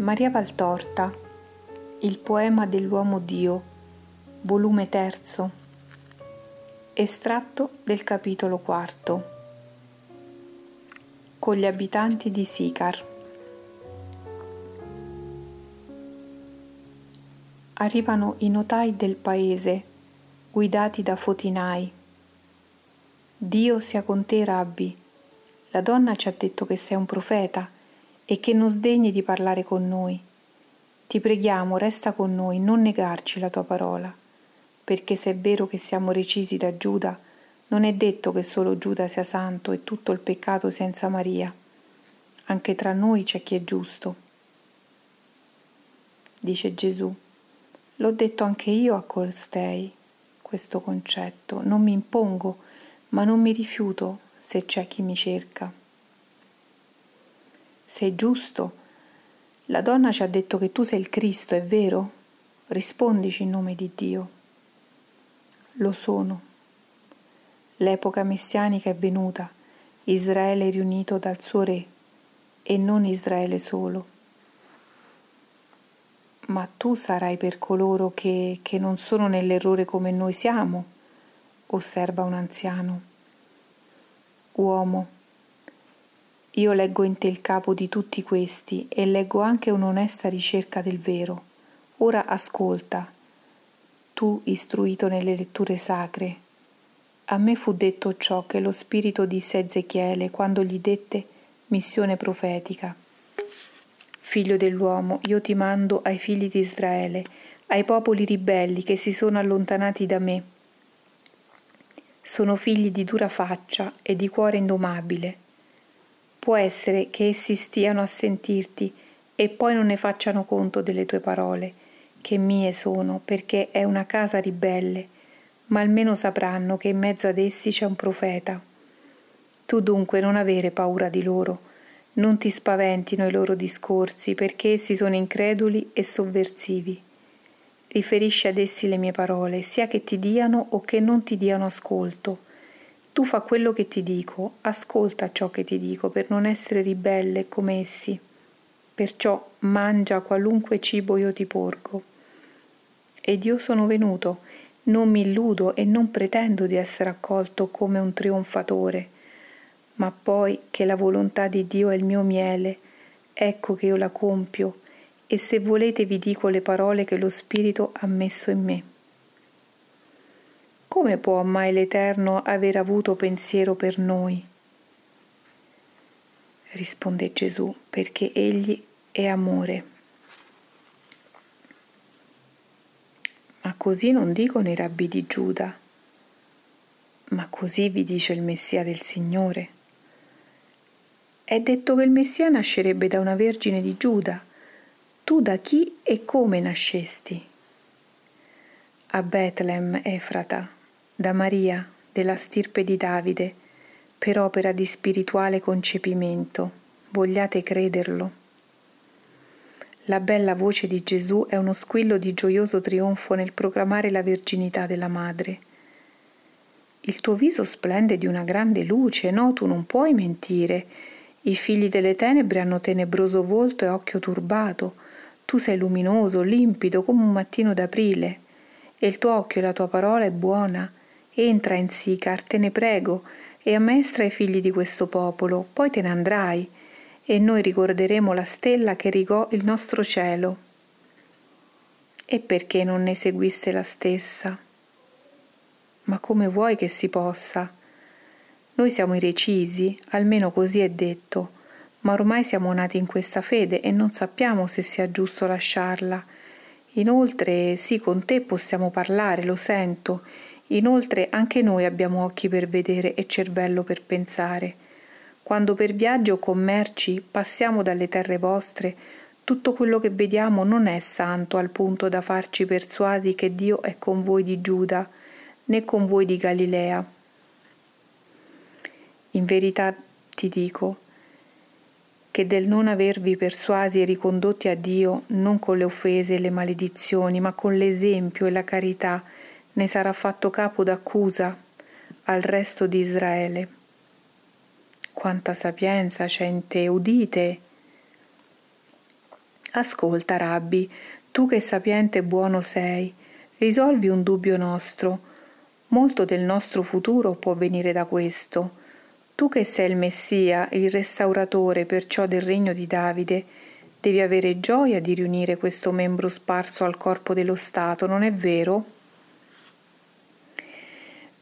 Maria Valtorta, Il poema dell'uomo Dio, volume terzo, estratto del capitolo quarto, con gli abitanti di Sicar. Arrivano i notai del paese, guidati da fotinai. Dio sia con te, Rabbi. La donna ci ha detto che sei un profeta e che non sdegni di parlare con noi. Ti preghiamo, resta con noi, non negarci la tua parola, perché se è vero che siamo recisi da Giuda, non è detto che solo Giuda sia santo e tutto il peccato senza Maria. Anche tra noi c'è chi è giusto. Dice Gesù, l'ho detto anche io a costei questo concetto, non mi impongo, ma non mi rifiuto se c'è chi mi cerca. Sei giusto? La donna ci ha detto che tu sei il Cristo, è vero? Rispondici in nome di Dio. Lo sono. L'epoca messianica è venuta, Israele è riunito dal suo re e non Israele solo. Ma tu sarai per coloro che, che non sono nell'errore come noi siamo, osserva un anziano. Uomo, io leggo in te il capo di tutti questi e leggo anche un'onesta ricerca del vero. Ora ascolta, tu istruito nelle letture sacre. A me fu detto ciò che lo spirito disse a Ezechiele quando gli dette missione profetica. Figlio dell'uomo, io ti mando ai figli di Israele, ai popoli ribelli che si sono allontanati da me. Sono figli di dura faccia e di cuore indomabile Può essere che essi stiano a sentirti e poi non ne facciano conto delle tue parole, che mie sono, perché è una casa ribelle, ma almeno sapranno che in mezzo ad essi c'è un profeta. Tu dunque non avere paura di loro, non ti spaventino i loro discorsi, perché essi sono increduli e sovversivi. Riferisci ad essi le mie parole, sia che ti diano o che non ti diano ascolto tu fa quello che ti dico, ascolta ciò che ti dico per non essere ribelle come essi. Perciò mangia qualunque cibo io ti porgo. Ed io sono venuto, non mi illudo e non pretendo di essere accolto come un trionfatore, ma poi che la volontà di Dio è il mio miele, ecco che io la compio, e se volete vi dico le parole che lo Spirito ha messo in me. Come può mai l'Eterno aver avuto pensiero per noi? Risponde Gesù, perché Egli è amore. Ma così non dicono i rabbi di Giuda, ma così vi dice il Messia del Signore. È detto che il Messia nascerebbe da una vergine di Giuda. Tu da chi e come nascesti? A Betlem, Efrata da Maria, della stirpe di Davide, per opera di spirituale concepimento. Vogliate crederlo? La bella voce di Gesù è uno squillo di gioioso trionfo nel proclamare la verginità della madre. Il tuo viso splende di una grande luce, no, tu non puoi mentire. I figli delle tenebre hanno tenebroso volto e occhio turbato. Tu sei luminoso, limpido come un mattino d'aprile, e il tuo occhio e la tua parola è buona Entra in Sicar, te ne prego, e ammaestra i figli di questo popolo, poi te ne andrai, e noi ricorderemo la stella che rigò il nostro cielo. E perché non ne seguisse la stessa? Ma come vuoi che si possa? Noi siamo i recisi, almeno così è detto, ma ormai siamo nati in questa fede e non sappiamo se sia giusto lasciarla. Inoltre, sì, con te possiamo parlare, lo sento, Inoltre anche noi abbiamo occhi per vedere e cervello per pensare. Quando per viaggi o commerci passiamo dalle terre vostre, tutto quello che vediamo non è santo al punto da farci persuasi che Dio è con voi di Giuda, né con voi di Galilea. In verità ti dico che del non avervi persuasi e ricondotti a Dio non con le offese e le maledizioni, ma con l'esempio e la carità, ne sarà fatto capo d'accusa al resto di Israele. Quanta sapienza c'è in te, udite. Ascolta, Rabbi, tu che sapiente e buono sei, risolvi un dubbio nostro. Molto del nostro futuro può venire da questo. Tu che sei il Messia, il restauratore perciò del regno di Davide, devi avere gioia di riunire questo membro sparso al corpo dello Stato, non è vero?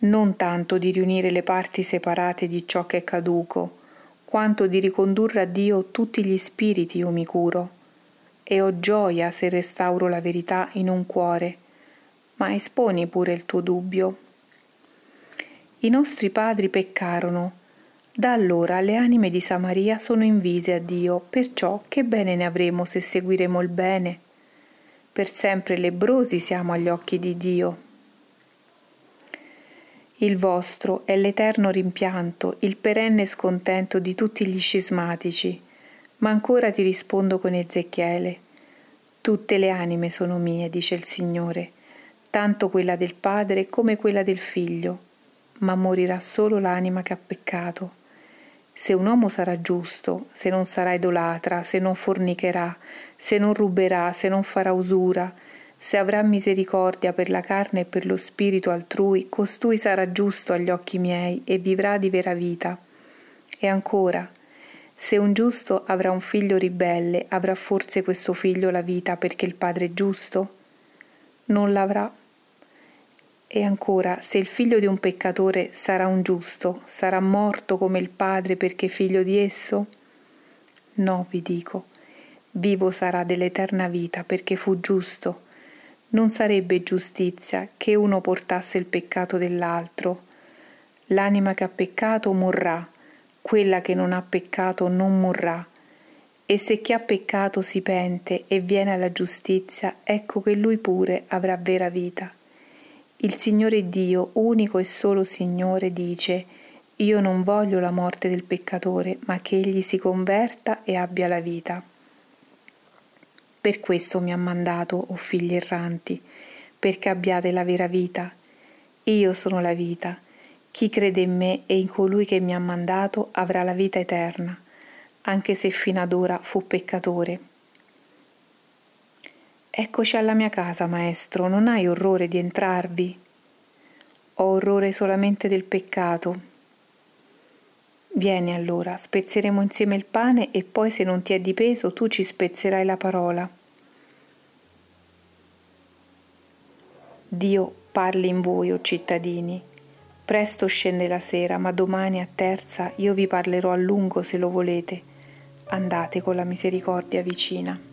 Non tanto di riunire le parti separate di ciò che è caduco, quanto di ricondurre a Dio tutti gli spiriti io mi curo e ho gioia se restauro la verità in un cuore, ma esponi pure il tuo dubbio. I nostri padri peccarono, da allora le anime di Samaria sono invise a Dio, perciò che bene ne avremo se seguiremo il bene? Per sempre lebrosi siamo agli occhi di Dio. Il vostro è l'eterno rimpianto, il perenne scontento di tutti gli scismatici ma ancora ti rispondo con Ezechiele. Tutte le anime sono mie, dice il Signore, tanto quella del Padre come quella del Figlio, ma morirà solo l'anima che ha peccato. Se un uomo sarà giusto, se non sarà idolatra, se non fornicherà, se non ruberà, se non farà usura, se avrà misericordia per la carne e per lo spirito altrui, costui sarà giusto agli occhi miei e vivrà di vera vita. E ancora, se un giusto avrà un figlio ribelle, avrà forse questo figlio la vita perché il padre è giusto? Non l'avrà. E ancora, se il figlio di un peccatore sarà un giusto, sarà morto come il padre perché figlio di esso? No, vi dico, vivo sarà dell'eterna vita perché fu giusto. Non sarebbe giustizia che uno portasse il peccato dell'altro. L'anima che ha peccato morrà quella che non ha peccato non morrà. E se chi ha peccato si pente e viene alla giustizia, ecco che lui pure avrà vera vita. Il Signore Dio, unico e solo Signore, dice, io non voglio la morte del peccatore, ma che egli si converta e abbia la vita. Per questo mi ha mandato, o oh figli erranti, perché abbiate la vera vita. Io sono la vita. Chi crede in me e in colui che mi ha mandato avrà la vita eterna, anche se fino ad ora fu peccatore. Eccoci alla mia casa, maestro, non hai orrore di entrarvi? Ho orrore solamente del peccato. Vieni allora, spezzeremo insieme il pane e poi se non ti è di peso tu ci spezzerai la parola. Dio parli in voi, o cittadini, Presto scende la sera, ma domani a terza io vi parlerò a lungo se lo volete. Andate con la misericordia vicina.